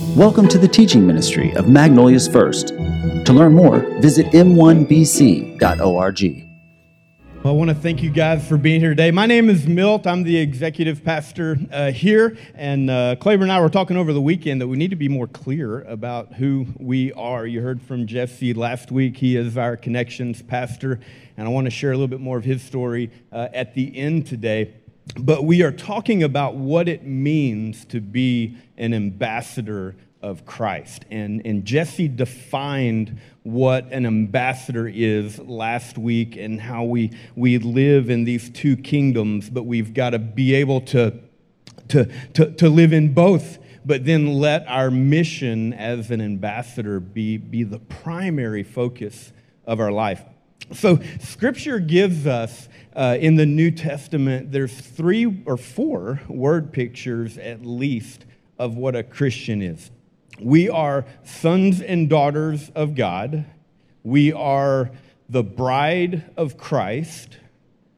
Welcome to the teaching ministry of Magnolia's First. To learn more, visit m1bc.org. Well, I want to thank you guys for being here today. My name is Milt. I'm the executive pastor uh, here. And uh, and I were talking over the weekend that we need to be more clear about who we are. You heard from Jesse last week. He is our connections pastor. And I want to share a little bit more of his story uh, at the end today. But we are talking about what it means to be an ambassador of Christ. And, and Jesse defined what an ambassador is last week and how we, we live in these two kingdoms, but we've got to be able to, to, to, to live in both, but then let our mission as an ambassador be, be the primary focus of our life. So, Scripture gives us uh, in the New Testament, there's three or four word pictures at least of what a Christian is. We are sons and daughters of God. We are the bride of Christ.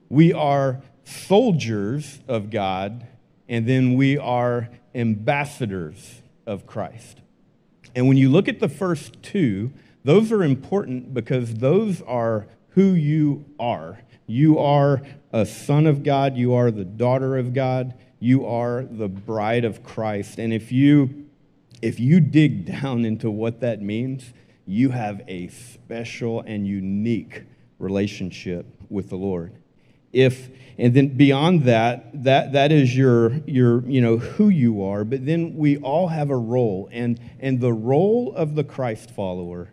We are soldiers of God. And then we are ambassadors of Christ. And when you look at the first two, those are important because those are who you are. You are a son of God, you are the daughter of God, you are the bride of Christ. And if you if you dig down into what that means, you have a special and unique relationship with the Lord. If and then beyond that, that that is your your you know who you are, but then we all have a role and and the role of the Christ follower,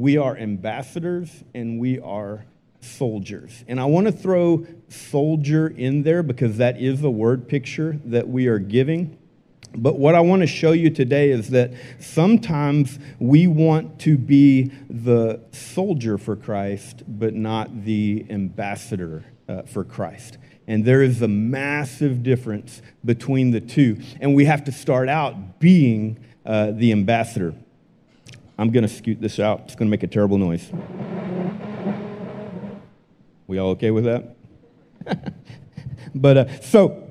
we are ambassadors and we are soldiers. And I want to throw soldier in there because that is a word picture that we are giving. But what I want to show you today is that sometimes we want to be the soldier for Christ, but not the ambassador uh, for Christ. And there is a massive difference between the two. And we have to start out being uh, the ambassador. I'm going to scoot this out, it's going to make a terrible noise. We all okay with that? but uh, so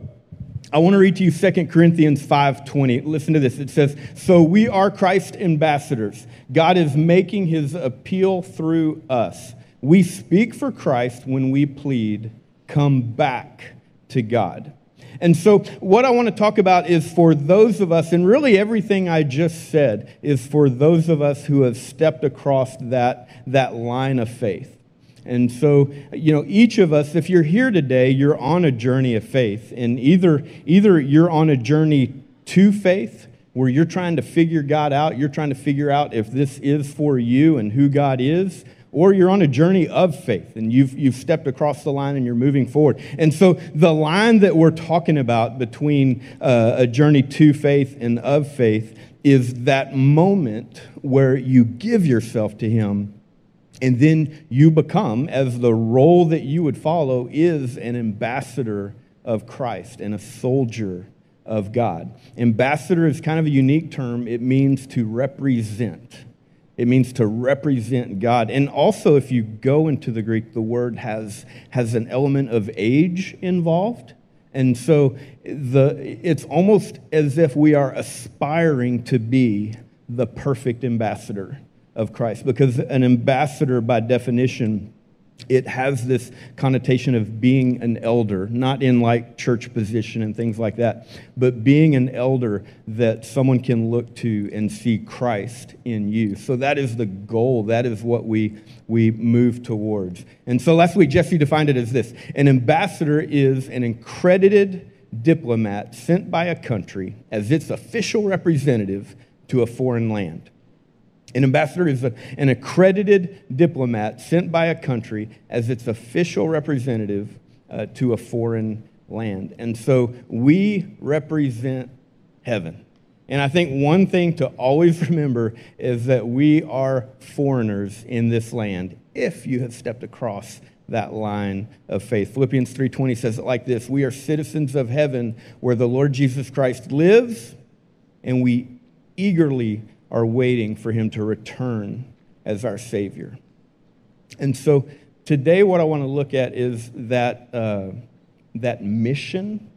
I want to read to you 2 Corinthians 5:20. Listen to this. It says, "So we are Christ ambassadors. God is making his appeal through us. We speak for Christ when we plead, come back to God." And so, what I want to talk about is for those of us, and really everything I just said is for those of us who have stepped across that, that line of faith. And so, you know, each of us, if you're here today, you're on a journey of faith. And either, either you're on a journey to faith, where you're trying to figure God out, you're trying to figure out if this is for you and who God is, or you're on a journey of faith and you've, you've stepped across the line and you're moving forward. And so, the line that we're talking about between uh, a journey to faith and of faith is that moment where you give yourself to Him and then you become, as the role that you would follow is an ambassador of Christ and a soldier of God. Ambassador is kind of a unique term. It means to represent. It means to represent God. And also, if you go into the Greek, the word has, has an element of age involved. And so the, it's almost as if we are aspiring to be the perfect ambassador of Christ because an ambassador, by definition, it has this connotation of being an elder, not in like church position and things like that, but being an elder that someone can look to and see Christ in you. So that is the goal. That is what we, we move towards. And so last week, Jesse defined it as this an ambassador is an accredited diplomat sent by a country as its official representative to a foreign land. An ambassador is a, an accredited diplomat sent by a country as its official representative uh, to a foreign land. And so we represent heaven. And I think one thing to always remember is that we are foreigners in this land if you have stepped across that line of faith. Philippians 3:20 says it like this, we are citizens of heaven where the Lord Jesus Christ lives and we eagerly are waiting for him to return as our Savior. And so today, what I want to look at is that, uh, that mission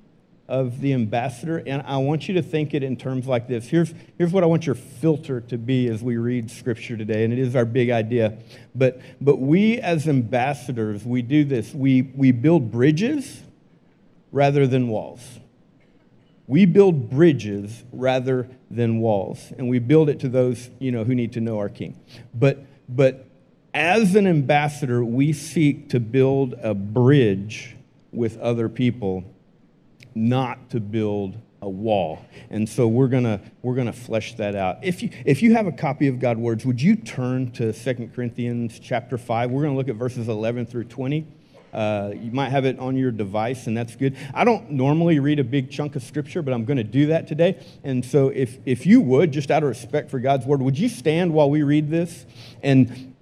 of the ambassador, and I want you to think it in terms like this. Here's, here's what I want your filter to be as we read scripture today, and it is our big idea. But, but we as ambassadors, we do this. We, we build bridges rather than walls. We build bridges rather than walls, and we build it to those you know, who need to know our King. But, but as an ambassador, we seek to build a bridge with other people not to build a wall. And so we're gonna we're gonna flesh that out. If you if you have a copy of God's words, would you turn to 2 Corinthians chapter 5? We're gonna look at verses 11 through 20. Uh, you might have it on your device, and that's good. I don't normally read a big chunk of scripture, but I'm going to do that today. And so, if, if you would, just out of respect for God's word, would you stand while we read this? And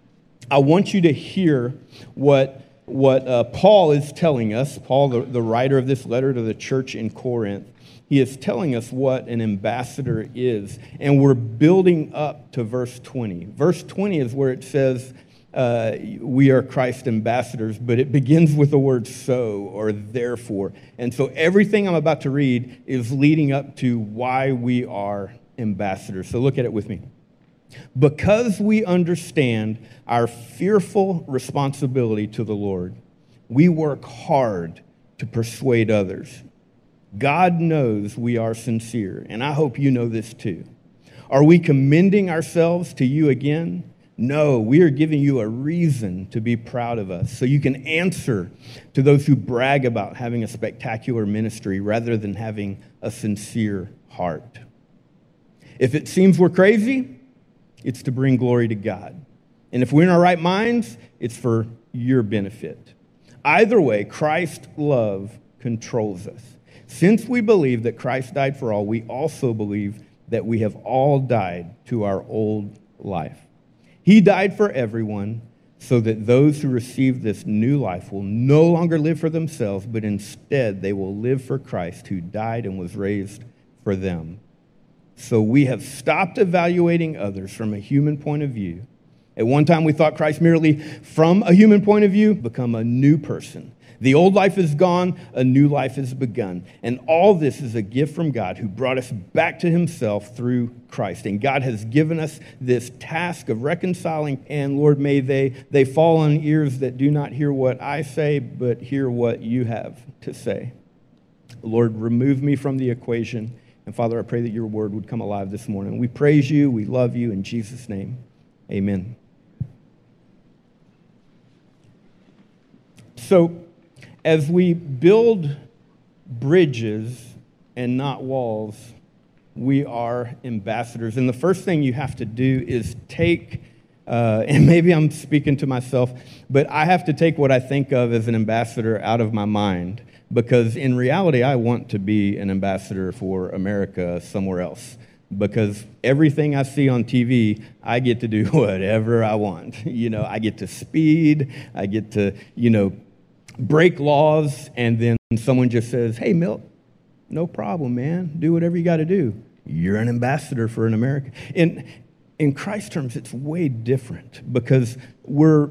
I want you to hear what what uh, Paul is telling us, Paul, the, the writer of this letter to the church in Corinth, he is telling us what an ambassador is. And we're building up to verse 20. Verse 20 is where it says, uh, we are Christ ambassadors, but it begins with the word so or therefore. And so everything I'm about to read is leading up to why we are ambassadors. So look at it with me. Because we understand our fearful responsibility to the Lord, we work hard to persuade others. God knows we are sincere, and I hope you know this too. Are we commending ourselves to you again? No, we are giving you a reason to be proud of us so you can answer to those who brag about having a spectacular ministry rather than having a sincere heart. If it seems we're crazy, it's to bring glory to God. And if we're in our right minds, it's for your benefit. Either way, Christ's love controls us. Since we believe that Christ died for all, we also believe that we have all died to our old life. He died for everyone so that those who receive this new life will no longer live for themselves, but instead they will live for Christ who died and was raised for them. So we have stopped evaluating others from a human point of view. At one time, we thought Christ merely from a human point of view, become a new person. The old life is gone, a new life has begun. And all this is a gift from God who brought us back to himself through Christ. And God has given us this task of reconciling. And Lord, may they, they fall on ears that do not hear what I say, but hear what you have to say. Lord, remove me from the equation and Father, I pray that your word would come alive this morning. We praise you. We love you. In Jesus' name, amen. So, as we build bridges and not walls, we are ambassadors. And the first thing you have to do is take, uh, and maybe I'm speaking to myself, but I have to take what I think of as an ambassador out of my mind because in reality, I want to be an ambassador for America somewhere else. Because everything I see on TV, I get to do whatever I want. You know, I get to speed, I get to, you know, break laws, and then someone just says, hey, Milt, no problem, man. Do whatever you got to do. You're an ambassador for an America. In, in Christ terms, it's way different because we're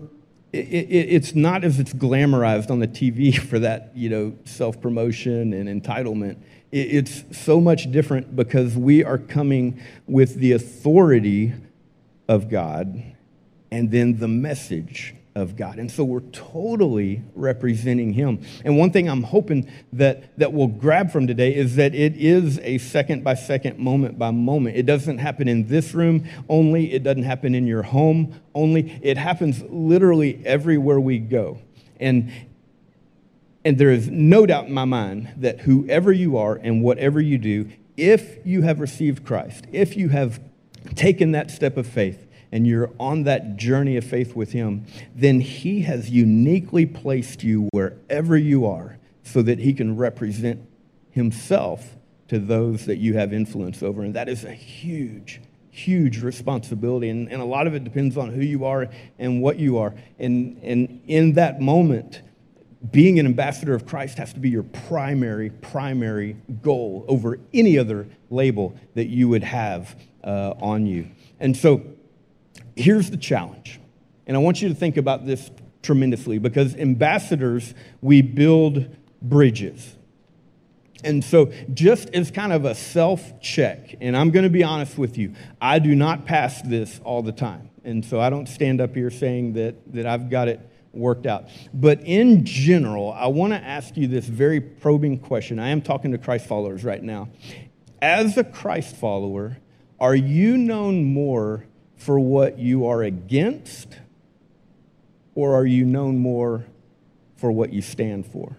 it, it, it's not as it's glamorized on the TV for that, you know, self promotion and entitlement. It, it's so much different because we are coming with the authority of God and then the message of God. And so we're totally representing Him. And one thing I'm hoping that, that we'll grab from today is that it is a second by second, moment by moment. It doesn't happen in this room only, it doesn't happen in your home only. It happens literally everywhere we go. And, and there is no doubt in my mind that whoever you are and whatever you do, if you have received Christ, if you have taken that step of faith, and you're on that journey of faith with Him, then He has uniquely placed you wherever you are so that He can represent Himself to those that you have influence over. And that is a huge, huge responsibility. And, and a lot of it depends on who you are and what you are. And, and in that moment, being an ambassador of Christ has to be your primary, primary goal over any other label that you would have uh, on you. And so, Here's the challenge. And I want you to think about this tremendously because ambassadors, we build bridges. And so, just as kind of a self check, and I'm going to be honest with you, I do not pass this all the time. And so, I don't stand up here saying that, that I've got it worked out. But in general, I want to ask you this very probing question. I am talking to Christ followers right now. As a Christ follower, are you known more for what you are against, or are you known more for what you stand for?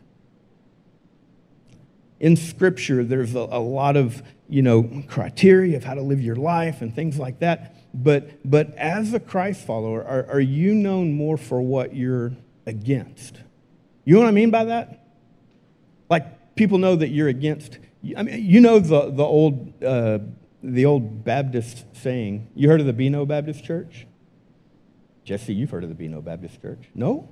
in Scripture, there's a, a, lot of you know criteria of how to live your life and things like that. But but as a Christ follower, are, are you known more for what you're against? You know what I mean by that? Like people know that you're against. I mean, you know the the old uh, the old Baptist saying. You heard of the Beano Baptist Church? Jesse, you've heard of the Beano Baptist Church? No?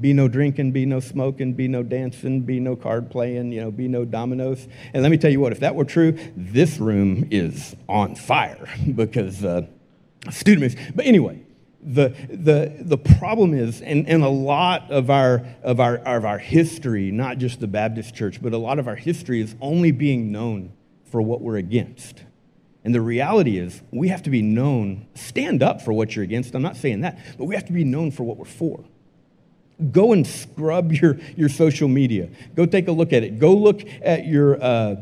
Be no drinking, be no smoking, be no dancing, be no card playing, you know, be no dominoes. And let me tell you what, if that were true, this room is on fire because uh, student But anyway, the, the, the problem is, and, and a lot of our, of, our, of our history, not just the Baptist church, but a lot of our history is only being known for what we're against. And the reality is, we have to be known, stand up for what you're against. I'm not saying that, but we have to be known for what we're for. Go and scrub your, your social media. Go take a look at it. Go look at your uh,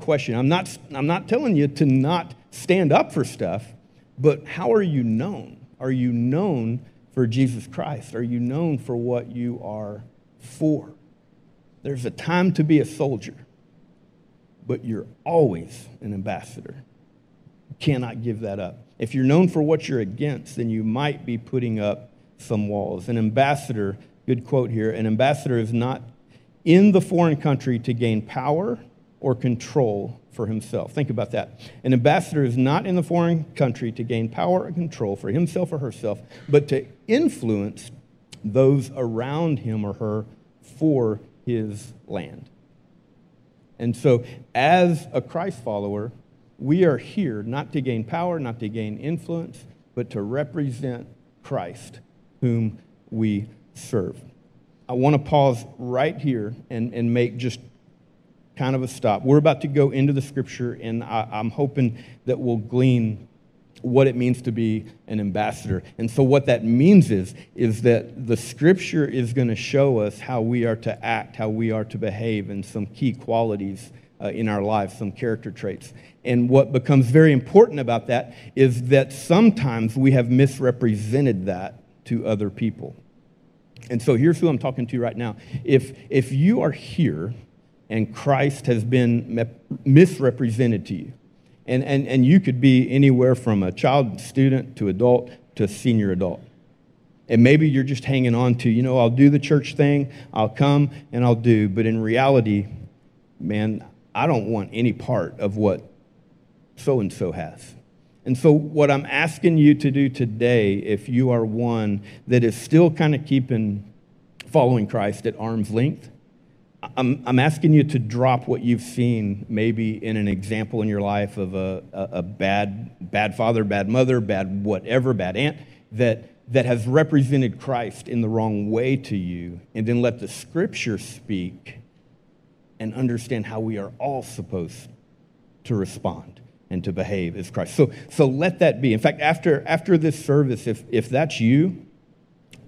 question. I'm not, I'm not telling you to not stand up for stuff, but how are you known? Are you known for Jesus Christ? Are you known for what you are for? There's a time to be a soldier, but you're always an ambassador. You cannot give that up. If you're known for what you're against, then you might be putting up some walls. An ambassador, good quote here, an ambassador is not in the foreign country to gain power or control for himself. Think about that. An ambassador is not in the foreign country to gain power or control for himself or herself, but to influence those around him or her for his land. And so, as a Christ follower, we are here not to gain power, not to gain influence, but to represent Christ whom we serve. I want to pause right here and, and make just kind of a stop. We're about to go into the scripture, and I, I'm hoping that we'll glean what it means to be an ambassador. And so what that means is is that the scripture is going to show us how we are to act, how we are to behave and some key qualities uh, in our lives, some character traits. And what becomes very important about that is that sometimes we have misrepresented that to other people. And so here's who I'm talking to right now. If, if you are here and Christ has been misrepresented to you, and, and, and you could be anywhere from a child student to adult to senior adult. And maybe you're just hanging on to, you know, I'll do the church thing, I'll come and I'll do. But in reality, man, I don't want any part of what so and so has. And so, what I'm asking you to do today, if you are one that is still kind of keeping following Christ at arm's length, I'm, I'm asking you to drop what you've seen maybe in an example in your life of a, a, a bad, bad father, bad mother, bad whatever, bad aunt that, that has represented Christ in the wrong way to you, and then let the scripture speak and understand how we are all supposed to respond and to behave as Christ. So, so let that be. In fact, after, after this service, if, if that's you,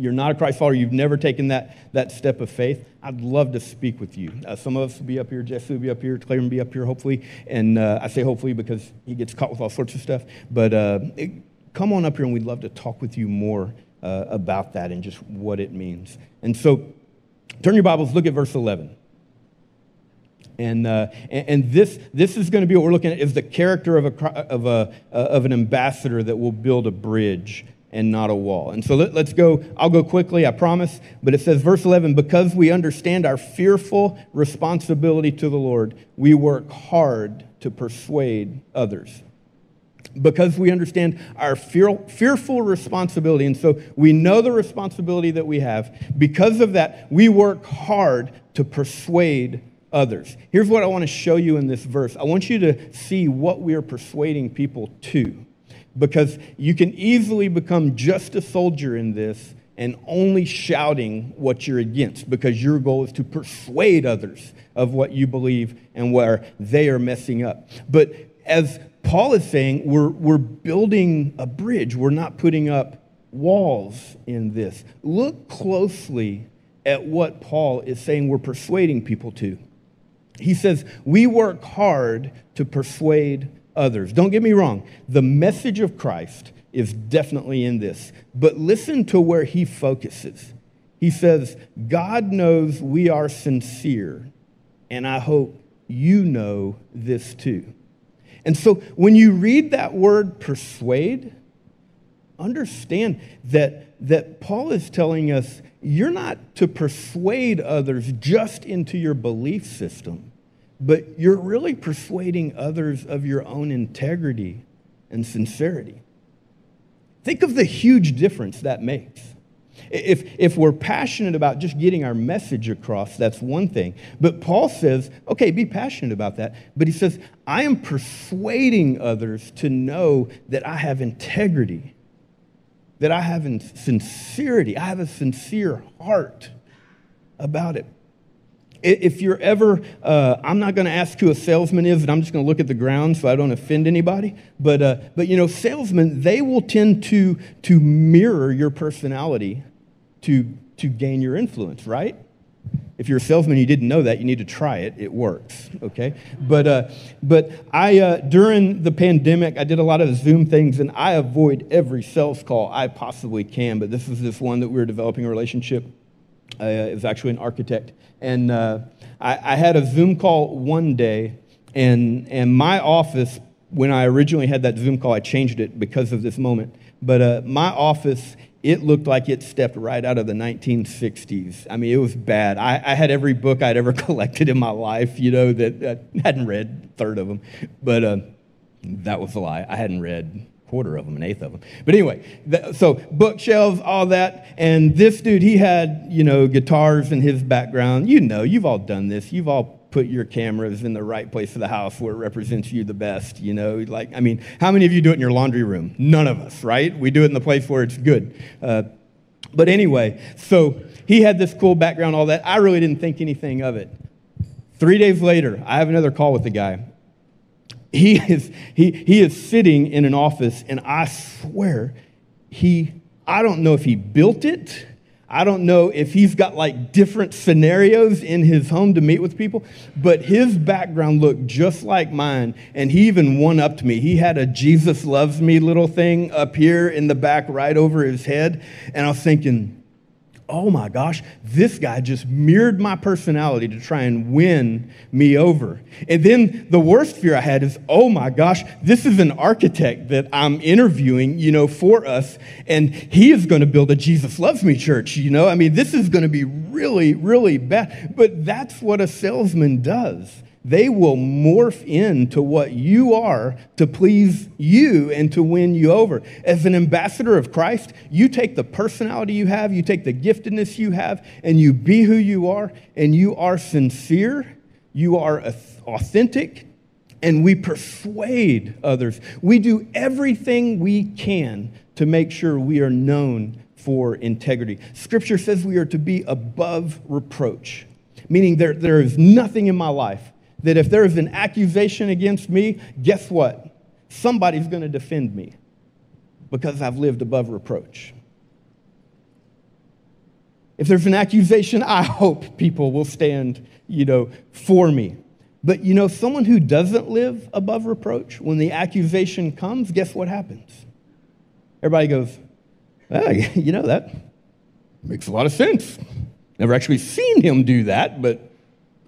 you're not a Christ follower, you've never taken that, that step of faith, I'd love to speak with you. Uh, some of us will be up here, Jesse will be up here, Claire will be up here, hopefully. And uh, I say hopefully because he gets caught with all sorts of stuff. But uh, it, come on up here and we'd love to talk with you more uh, about that and just what it means. And so turn your Bibles, look at verse 11. And, uh, and, this, this is going to be what we're looking at is the character of, a, of, a, uh, of an ambassador that will build a bridge and not a wall. And so let, us go, I'll go quickly, I promise. But it says, verse 11, because we understand our fearful responsibility to the Lord, we work hard to persuade others. Because we understand our fear, fearful responsibility, and so we know the responsibility that we have, because of that, we work hard to persuade others. Here's what I want to show you in this verse I want you to see what we are persuading people to, because you can easily become just a soldier in this and only shouting what you're against because your goal is to persuade others of what you believe and where they are messing up. But as Paul is saying, we're, we're building a bridge, we're not putting up walls in this. Look closely at what Paul is saying we're persuading people to. He says, We work hard to persuade others. Don't get me wrong, the message of Christ is definitely in this. But listen to where he focuses. He says, God knows we are sincere, and I hope you know this too. And so when you read that word persuade, understand that, that Paul is telling us you're not to persuade others just into your belief system, but you're really persuading others of your own integrity and sincerity. Think of the huge difference that makes. If, if we're passionate about just getting our message across, that's one thing. But Paul says, okay, be passionate about that. But he says, I am persuading others to know that I have integrity, that I have sincerity, I have a sincere heart about it. If you're ever, uh, I'm not going to ask who a salesman is, and I'm just going to look at the ground so I don't offend anybody. But, uh, but you know, salesmen, they will tend to, to mirror your personality to, to gain your influence, right? If you're a salesman, you didn't know that, you need to try it. It works, okay? But, uh, but I, uh, during the pandemic, I did a lot of Zoom things, and I avoid every sales call I possibly can. But this is this one that we are developing a relationship uh, is actually an architect. And uh, I, I, had a Zoom call one day, and, and my office, when I originally had that Zoom call, I changed it because of this moment. But uh, my office, it looked like it stepped right out of the 1960s. I mean, it was bad. I, I had every book I'd ever collected in my life, you know, that I hadn't read, third of them. But uh, that was a lie. I hadn't read quarter of them, an eighth of them. But anyway, so bookshelves, all that. And this dude, he had, you know, guitars in his background. You know, you've all done this. You've all put your cameras in the right place of the house where it represents you the best, you know? Like, I mean, how many of you do it in your laundry room? None of us, right? We do it in the place where it's good. Uh, but anyway, so he had this cool background, all that. I really didn't think anything of it. Three days later, I have another call with the guy he is, he, he is sitting in an office, and I swear, he, I don't know if he built it. I don't know if he's got like different scenarios in his home to meet with people, but his background looked just like mine. And he even one upped me. He had a Jesus loves me little thing up here in the back right over his head. And I was thinking, oh my gosh, this guy just mirrored my personality to try and win me over. And then the worst fear I had is, oh my gosh, this is an architect that I'm interviewing, you know, for us, and he is going to build a Jesus Loves Me church, you know? I mean, this is going to be really, really bad. But that's what a salesman does they will morph into what you are to please you and to win you over. As an ambassador of Christ, you take the personality you have, you take the giftedness you have, and you be who you are, and you are sincere, you are authentic, and we persuade others. We do everything we can to make sure we are known for integrity. Scripture says we are to be above reproach, meaning there, there is nothing in my life that if there's an accusation against me, guess what? Somebody's going to defend me because I've lived above reproach. If there's an accusation, I hope people will stand, you know, for me. But you know, someone who doesn't live above reproach, when the accusation comes, guess what happens? Everybody goes, hey, you know, that makes a lot of sense. Never actually seen him do that, but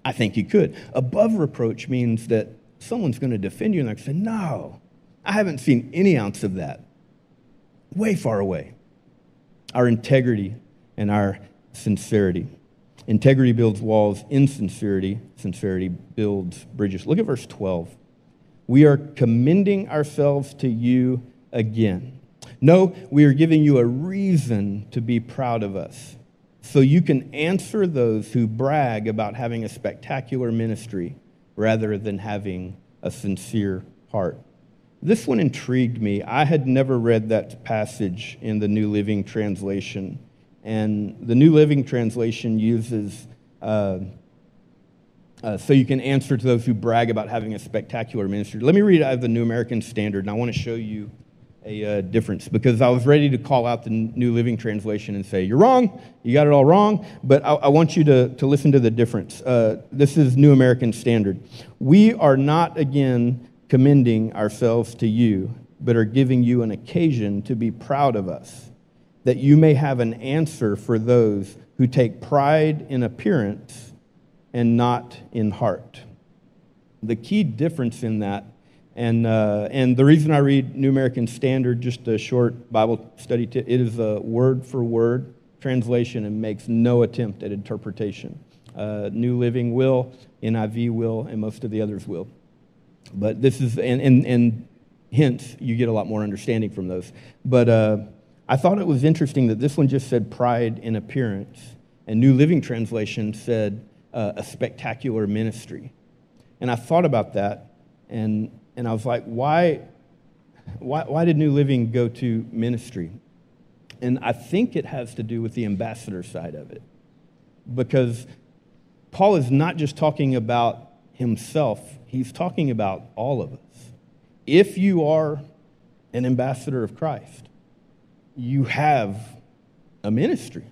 I think you could. Above reproach means that someone's going to defend you and to say, No, I haven't seen any ounce of that. Way far away. Our integrity and our sincerity. Integrity builds walls, insincerity, sincerity builds bridges. Look at verse 12. We are commending ourselves to you again. No, we are giving you a reason to be proud of us so you can answer those who brag about having a spectacular ministry rather than having a sincere heart. This one intrigued me. I had never read that passage in the New Living Translation, And the New Living Translation uses, uh, uh, so you can answer to those who brag about having a spectacular ministry. Let me read out of the New American Standard, and I want to show you a uh, difference because I was ready to call out the New Living Translation and say, You're wrong, you got it all wrong, but I, I want you to, to listen to the difference. Uh, this is New American Standard. We are not again commending ourselves to you, but are giving you an occasion to be proud of us that you may have an answer for those who take pride in appearance and not in heart. The key difference in that, and, uh, and the reason I read New American Standard, just a short Bible study, t- it is a word for word translation and makes no attempt at interpretation. Uh, New Living will, NIV will, and most of the others will. But this is, and, and, and hence, you get a lot more understanding from those. But uh, I thought it was interesting that this one just said pride in appearance, and New Living Translation said uh, a spectacular ministry. And I thought about that, and, and I was like, why, why, why did New Living go to ministry? And I think it has to do with the ambassador side of it. Because Paul is not just talking about himself, he's talking about all of us. If you are an ambassador of Christ, you have a ministry.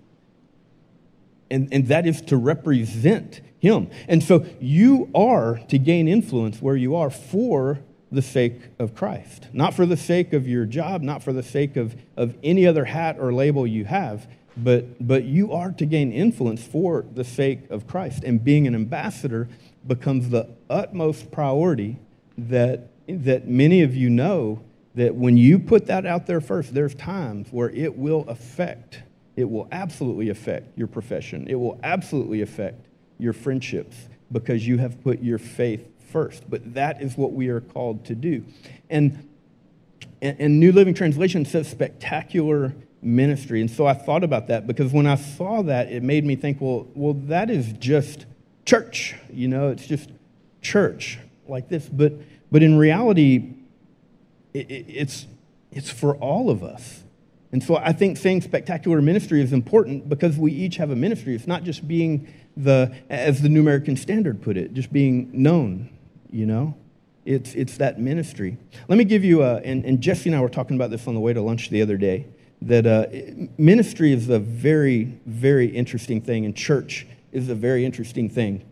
And, and that is to represent him. And so you are to gain influence where you are for the sake of Christ, not for the sake of your job, not for the sake of, of any other hat or label you have, but, but you are to gain influence for the sake of Christ. And being an ambassador becomes the utmost priority that, that many of you know that when you put that out there first, there's times where it will affect, it will absolutely affect your profession. It will absolutely affect your friendships because you have put your faith first. But that is what we are called to do. And, and, New Living Translation says spectacular ministry. And so I thought about that because when I saw that, it made me think, well, well, that is just church. You know, it's just church like this. But, but in reality, it, it, it's, it's for all of us. And so I think saying spectacular ministry is important because we each have a ministry. It's not just being the, as the New American Standard put it, just being known, you know? It's, it's that ministry. Let me give you a, and, and Jesse and I were talking about this on the way to lunch the other day, that uh, ministry is a very, very interesting thing, and church is a very interesting thing.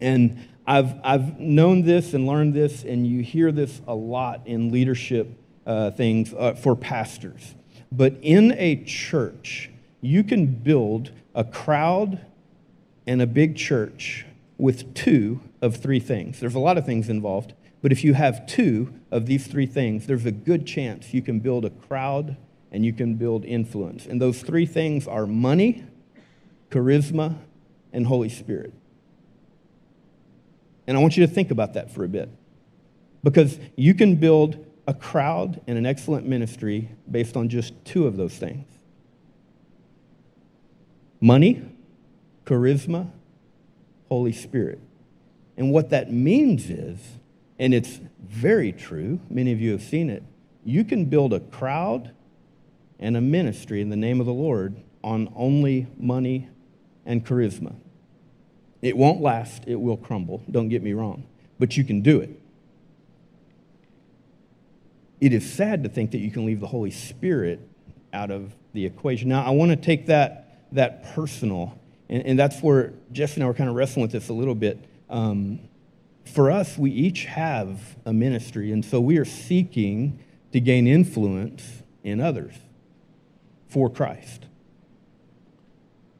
And I've, I've known this and learned this, and you hear this a lot in leadership uh, things uh, for pastors. But in a church, you can build a crowd and a big church with two of three things. There's a lot of things involved, but if you have two of these three things, there's a good chance you can build a crowd and you can build influence. And those three things are money, charisma, and Holy Spirit. And I want you to think about that for a bit. Because you can build a crowd and an excellent ministry based on just two of those things money, charisma, Holy Spirit. And what that means is, and it's very true, many of you have seen it, you can build a crowd and a ministry in the name of the Lord on only money and charisma. It won't last, it will crumble, don't get me wrong, but you can do it. It is sad to think that you can leave the Holy Spirit out of the equation. Now, I want to take that, that personal, and, and that's where Jeff and I were kind of wrestling with this a little bit. Um, for us, we each have a ministry, and so we are seeking to gain influence in others for Christ.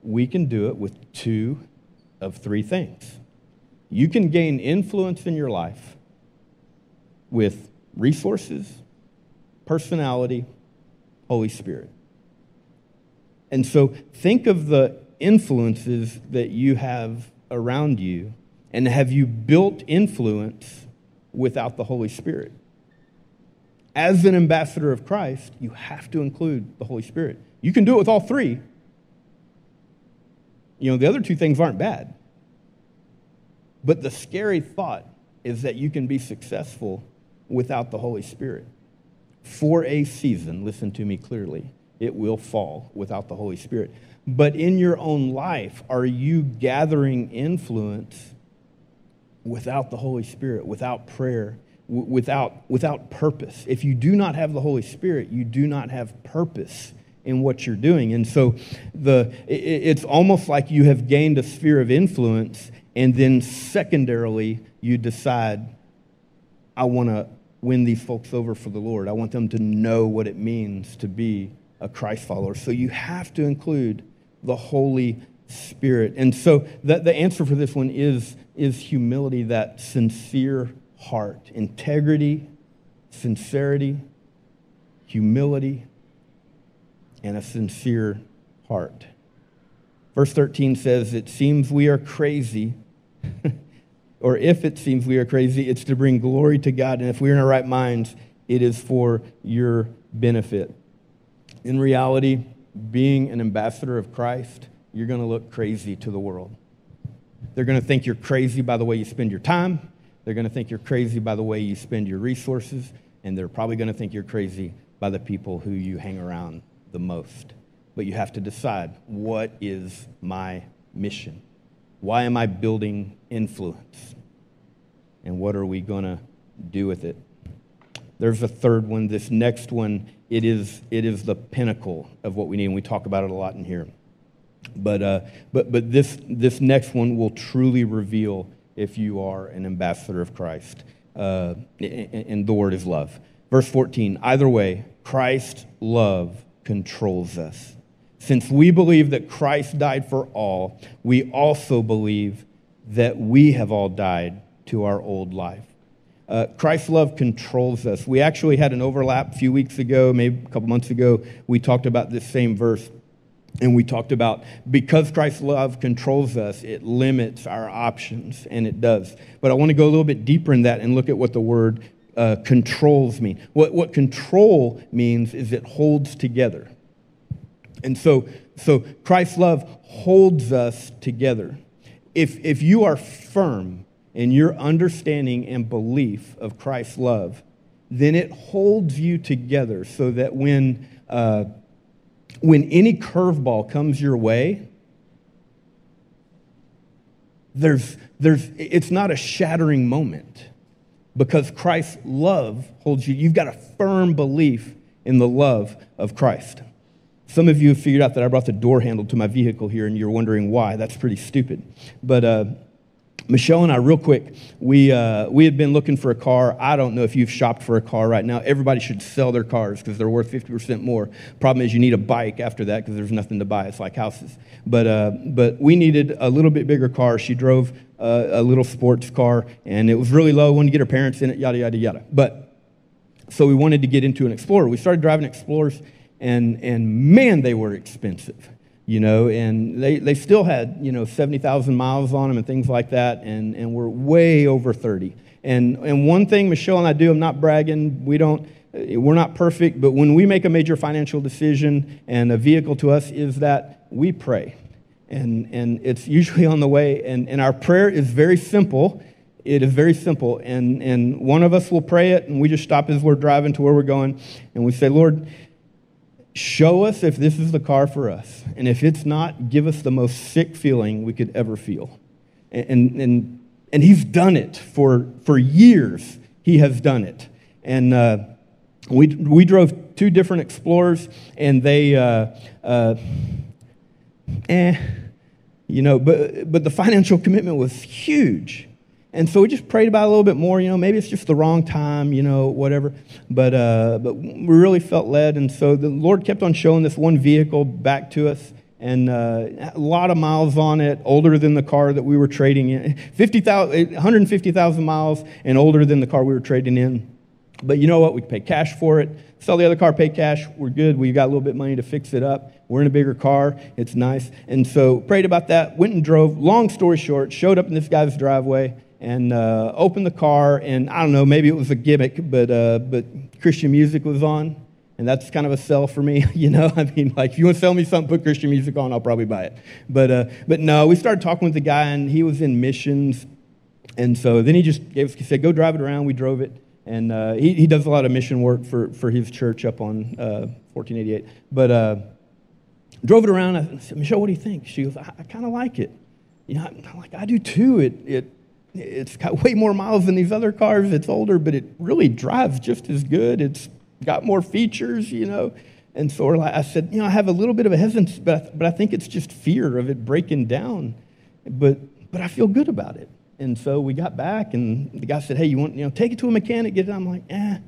We can do it with two of three things. You can gain influence in your life with resources, personality, Holy Spirit. And so think of the influences that you have around you, and have you built influence without the Holy Spirit? As an ambassador of Christ, you have to include the Holy Spirit. You can do it with all three, you know, the other two things aren't bad. But the scary thought is that you can be successful without the Holy Spirit. For a season, listen to me clearly, it will fall without the Holy Spirit. But in your own life, are you gathering influence without the Holy Spirit, without prayer, w- without, without purpose? If you do not have the Holy Spirit, you do not have purpose in what you're doing. And so the, it, it's almost like you have gained a sphere of influence, and then secondarily, you decide, I want to win these folks over for the Lord. I want them to know what it means to be a Christ follower. So you have to include the Holy Spirit. And so the, the answer for this one is, is humility, that sincere heart, integrity, sincerity, humility, and a sincere heart. Verse 13 says, It seems we are crazy. or if it seems we are crazy, it's to bring glory to God. And if we're in our right minds, it is for your benefit. In reality, being an ambassador of Christ, you're going to look crazy to the world. They're going to think you're crazy by the way you spend your time. They're going to think you're crazy by the way you spend your resources. And they're probably going to think you're crazy by the people who you hang around the most. But you have to decide what is my mission? Why am I building influence? And what are we going to do with it? There's a third one. This next one, it is, it is the pinnacle of what we need, and we talk about it a lot in here. But, uh, but, but this, this next one will truly reveal if you are an ambassador of Christ. Uh, and the word is love. Verse 14 either way, Christ's love controls us. Since we believe that Christ died for all, we also believe that we have all died to our old life. Uh, Christ's love controls us. We actually had an overlap a few weeks ago, maybe a couple months ago. We talked about this same verse. And we talked about because Christ's love controls us, it limits our options, and it does. But I want to go a little bit deeper in that and look at what the word uh, controls mean. What, what control means is it holds together. And so, so Christ's love holds us together. If, if you are firm in your understanding and belief of Christ's love, then it holds you together so that when, uh, when any curveball comes your way, there's, there's, it's not a shattering moment because Christ's love holds you. You've got a firm belief in the love of Christ. Some of you have figured out that I brought the door handle to my vehicle here, and you're wondering why. That's pretty stupid. But uh, Michelle and I, real quick, we, uh, we had been looking for a car. I don't know if you've shopped for a car right now. Everybody should sell their cars because they're worth 50% more. Problem is, you need a bike after that because there's nothing to buy. It's like houses. But, uh, but we needed a little bit bigger car. She drove uh, a little sports car, and it was really low. Wanted to get her parents in it, yada, yada, yada. But so we wanted to get into an Explorer. We started driving Explorers and, and man, they were expensive, you know, and they, they still had, you know, 70,000 miles on them and things like that, and, and we're way over 30. And, and one thing Michelle and I do, I'm not bragging, we don't, uh, we're not perfect, but when we make a major financial decision and a vehicle to us is that we pray. And, and it's usually on the way, and, and our prayer is very simple. It is very simple. And, and one of us will pray it, and we just stop as we're driving to where we're going, and we say, Lord, Show us if this is the car for us. And if it's not, give us the most sick feeling we could ever feel. And, and, and he's done it for, for years. He has done it. And uh, we, we drove two different Explorers, and they, uh, uh, eh, you know, but, but the financial commitment was huge. And so we just prayed about it a little bit more. You know, maybe it's just the wrong time, you know, whatever. But, uh, but we really felt led. And so the Lord kept on showing this one vehicle back to us. And uh, a lot of miles on it, older than the car that we were trading in. 50, 150,000 miles and older than the car we were trading in. But you know what? We pay cash for it. Sell the other car, pay cash. We're good. We've got a little bit of money to fix it up. We're in a bigger car. It's nice. And so prayed about that. Went and drove. Long story short, showed up in this guy's driveway and uh, opened the car, and I don't know, maybe it was a gimmick, but, uh, but Christian music was on, and that's kind of a sell for me, you know? I mean, like, if you want to sell me something, put Christian music on, I'll probably buy it. But, uh, but no, we started talking with the guy, and he was in missions, and so then he just gave us, he said, go drive it around. We drove it, And uh, he, he does a lot of mission work for, for his church up on uh, 1488. But uh, drove it around. I said, Michelle, what do you think? She goes, I, I kind of like it. You know, I'm like, I do too. It, it, it's got way more miles than these other cars. It's older, but it really drives just as good. It's got more features, you know. And so I said, you know, I have a little bit of a hesitance, but I, but I think it's just fear of it breaking down. But, but I feel good about it. And so we got back, and the guy said, hey, you want, you know, take it to a mechanic, get it. I'm like, eh,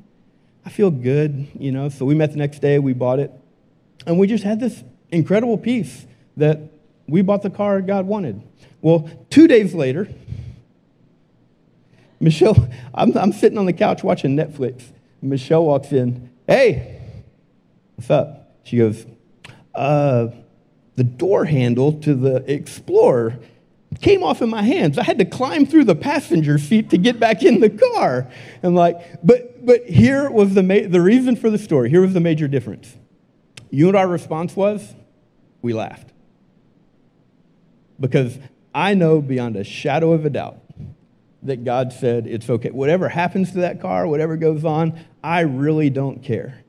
I feel good, you know. So we met the next day, we bought it. And we just had this incredible peace that we bought the car God wanted. Well, two days later, Michelle, I'm, I'm sitting on the couch watching Netflix. Michelle walks in, hey, what's up? She goes, uh, the door handle to the Explorer came off in my hands. I had to climb through the passenger seat to get back in the car. And like, but but here was the ma- the reason for the story. Here was the major difference. You know what our response was? We laughed. Because I know beyond a shadow of a doubt that God said it's okay. Whatever happens to that car, whatever goes on, I really don't care.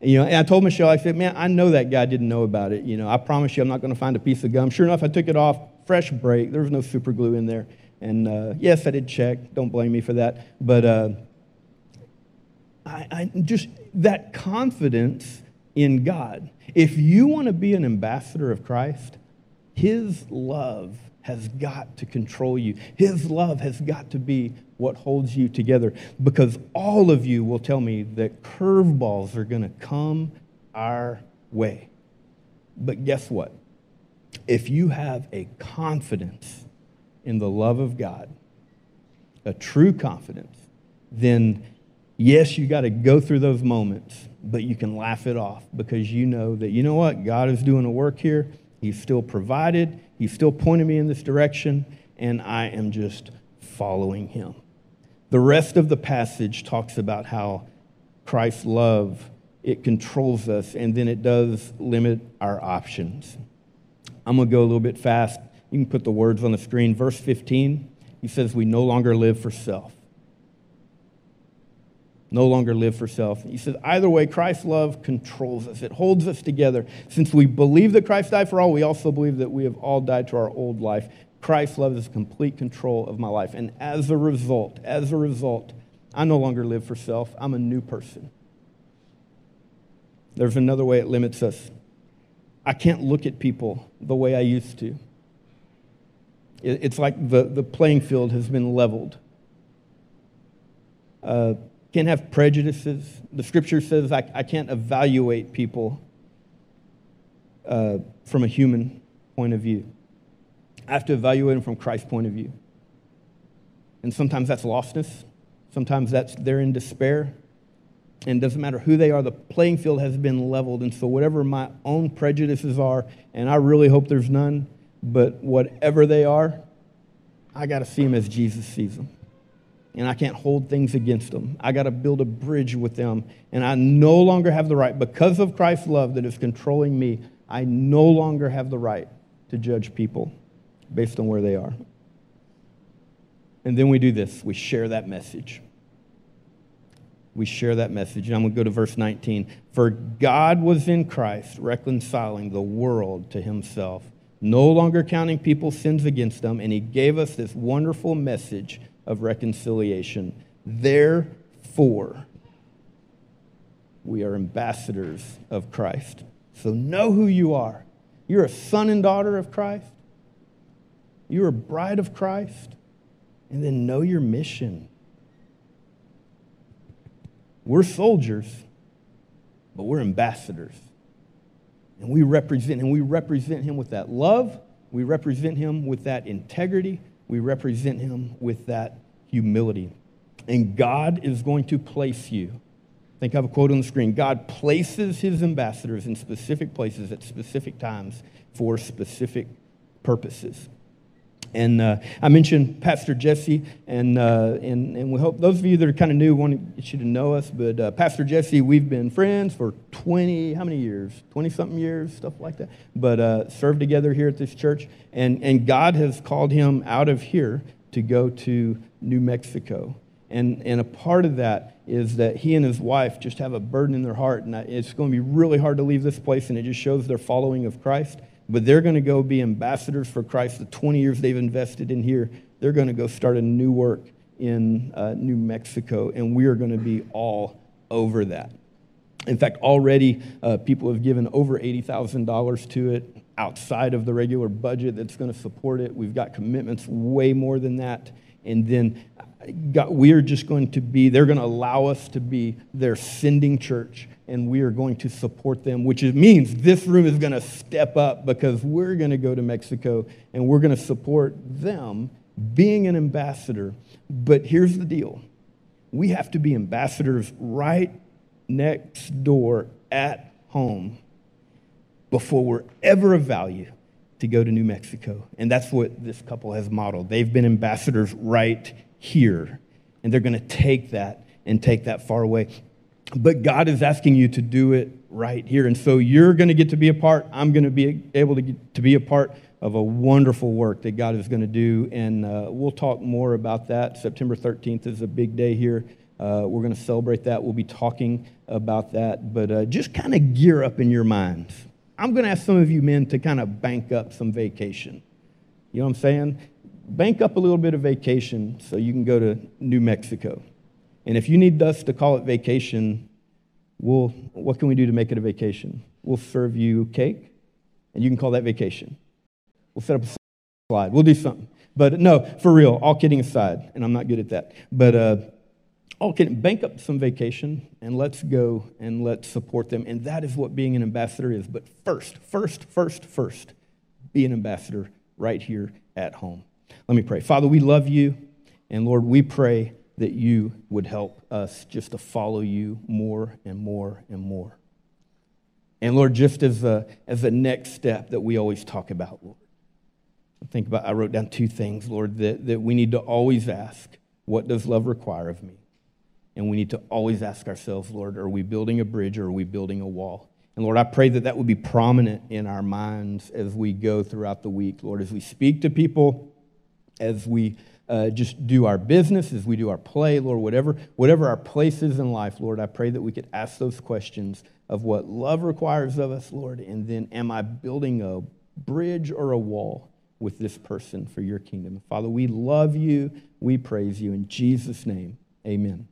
You know, and I told Michelle, I said, man, I know that guy didn't know about it. You know, I promise you I'm not going to find a piece of gum. Sure enough, I took it off, fresh break. There was no super glue in there. And uh, yes, I did check. Don't blame me for that. But uh, I, I just, that confidence in God. If you want to be an ambassador of Christ, His love has got to control you. His love has got to be what holds you together because all of you will tell me that curveballs are going to come our way. But guess what? If you have a confidence in the love of God, a true confidence, then yes, you got to go through those moments, but you can laugh it off because you know that, you know what? God is doing a work here. He's still provided. He's still pointing me in this direction, and I am just following him. The rest of the passage talks about how Christ's love it controls us and then it does limit our options. I'm going to go a little bit fast. You can put the words on the screen. Verse 15, he says we no longer live for self no longer live for self. He says, either way, Christ's love controls us, it holds us together. Since we believe that Christ died for all, we also believe that we have all died to our old life. Christ's love is complete control of my life. And as a result, as a result, I no longer live for self. I'm a new person. There's another way it limits us. I can't look at people the way I used to. It's like the, the playing field has been leveled. Uh, can't have prejudices. The scripture says I, I can't evaluate people uh, from a human point of view. I have to evaluate them from Christ's point of view. And sometimes that's lostness. Sometimes that's they're in despair. And it doesn't matter who they are, the playing field has been leveled. And so, whatever my own prejudices are, and I really hope there's none, but whatever they are, I got to see them as Jesus sees them and I can't hold things against them. I got to build a bridge with them. And I no longer have the right, because of Christ's love that is controlling me, I no longer have the right to judge people based on where they are. And then we do this we share that message. We share that message. And I'm going to go to verse 19. For God was in Christ, reconciling the world to himself, no longer counting people's sins against them, and he gave us this wonderful message of reconciliation. Therefore, we are ambassadors of Christ. So know who you are. You're a son and daughter of Christ. You're a bride of Christ. And then know your mission. We're soldiers, but we're ambassadors. And we represent and We represent him with that love. We represent him with that integrity we represent him with that humility. And God is going to place you. I think I have a quote on the screen. God places his ambassadors in specific places at specific times for specific purposes. And uh, I mentioned Pastor Jesse, and, uh, and, and we hope those of you that are kind of new want you to know us. But uh, Pastor Jesse, we've been friends for 20, how many years? 20 something years, stuff like that. But uh, served together here at this church. And, and God has called him out of here to go to New Mexico. And, and a part of that is that he and his wife just have a burden in their heart. And it's going to be really hard to leave this place, and it just shows their following of Christ. But they're going to go be ambassadors for Christ. The 20 years they've invested in here, they're going to go start a new work in uh, New Mexico, and we are going to be all over that. In fact, already uh, people have given over $80,000 to it outside of the regular budget that's going to support it. We've got commitments way more than that. And then God, we are just going to be, they're going to allow us to be their sending church, and we are going to support them, which means this room is going to step up because we're going to go to Mexico and we're going to support them being an ambassador. But here's the deal we have to be ambassadors right next door at home before we're ever of value to go to New Mexico. And that's what this couple has modeled. They've been ambassadors right here. And they're going to take that and take that far away. But God is asking you to do it right here. And so you're going to get to be a part. I'm going to be able to, get, to be a part of a wonderful work that God is going to do. And uh, we'll talk more about that. September 13th is a big day here. Uh, we're going to celebrate that. We'll be talking about that. But uh, just kind of gear up in your minds. I'm going to ask some of you men to kind of bank up some vacation. You know what I'm saying? bank up a little bit of vacation so you can go to New Mexico. And if you need us to call it vacation, we'll, what can we do to make it a vacation? We'll serve you cake, and you can call that vacation. We'll set up a slide. We'll do something. But no, for real, all kidding aside, and I'm not good at that. But uh, Oh, all kidding, bank up some vacation and let's go and let's support them. And that is what being an ambassador is. But first, first, first, first, be an ambassador right here at home. Let me pray. Father, we love you. And Lord, we pray that you would help us just to follow you more and more and more. And Lord, just as a, as a next step that we always talk about, Lord, I think about, I wrote down two things, Lord, that, that we need to always ask, what does love require of me? And we need to always ask ourselves, Lord, are we building a bridge or are we building a wall? And Lord, I pray that that would be prominent in our minds as we go throughout the week, Lord, as we speak to people as we uh, just do our business, as we do our play, Lord, whatever, whatever our place is in life, Lord, I pray that we could ask those questions of what love requires of us, Lord, and then am I building a bridge or a wall with this person for your kingdom? Father, we love you. We praise you. In Jesus' name, amen.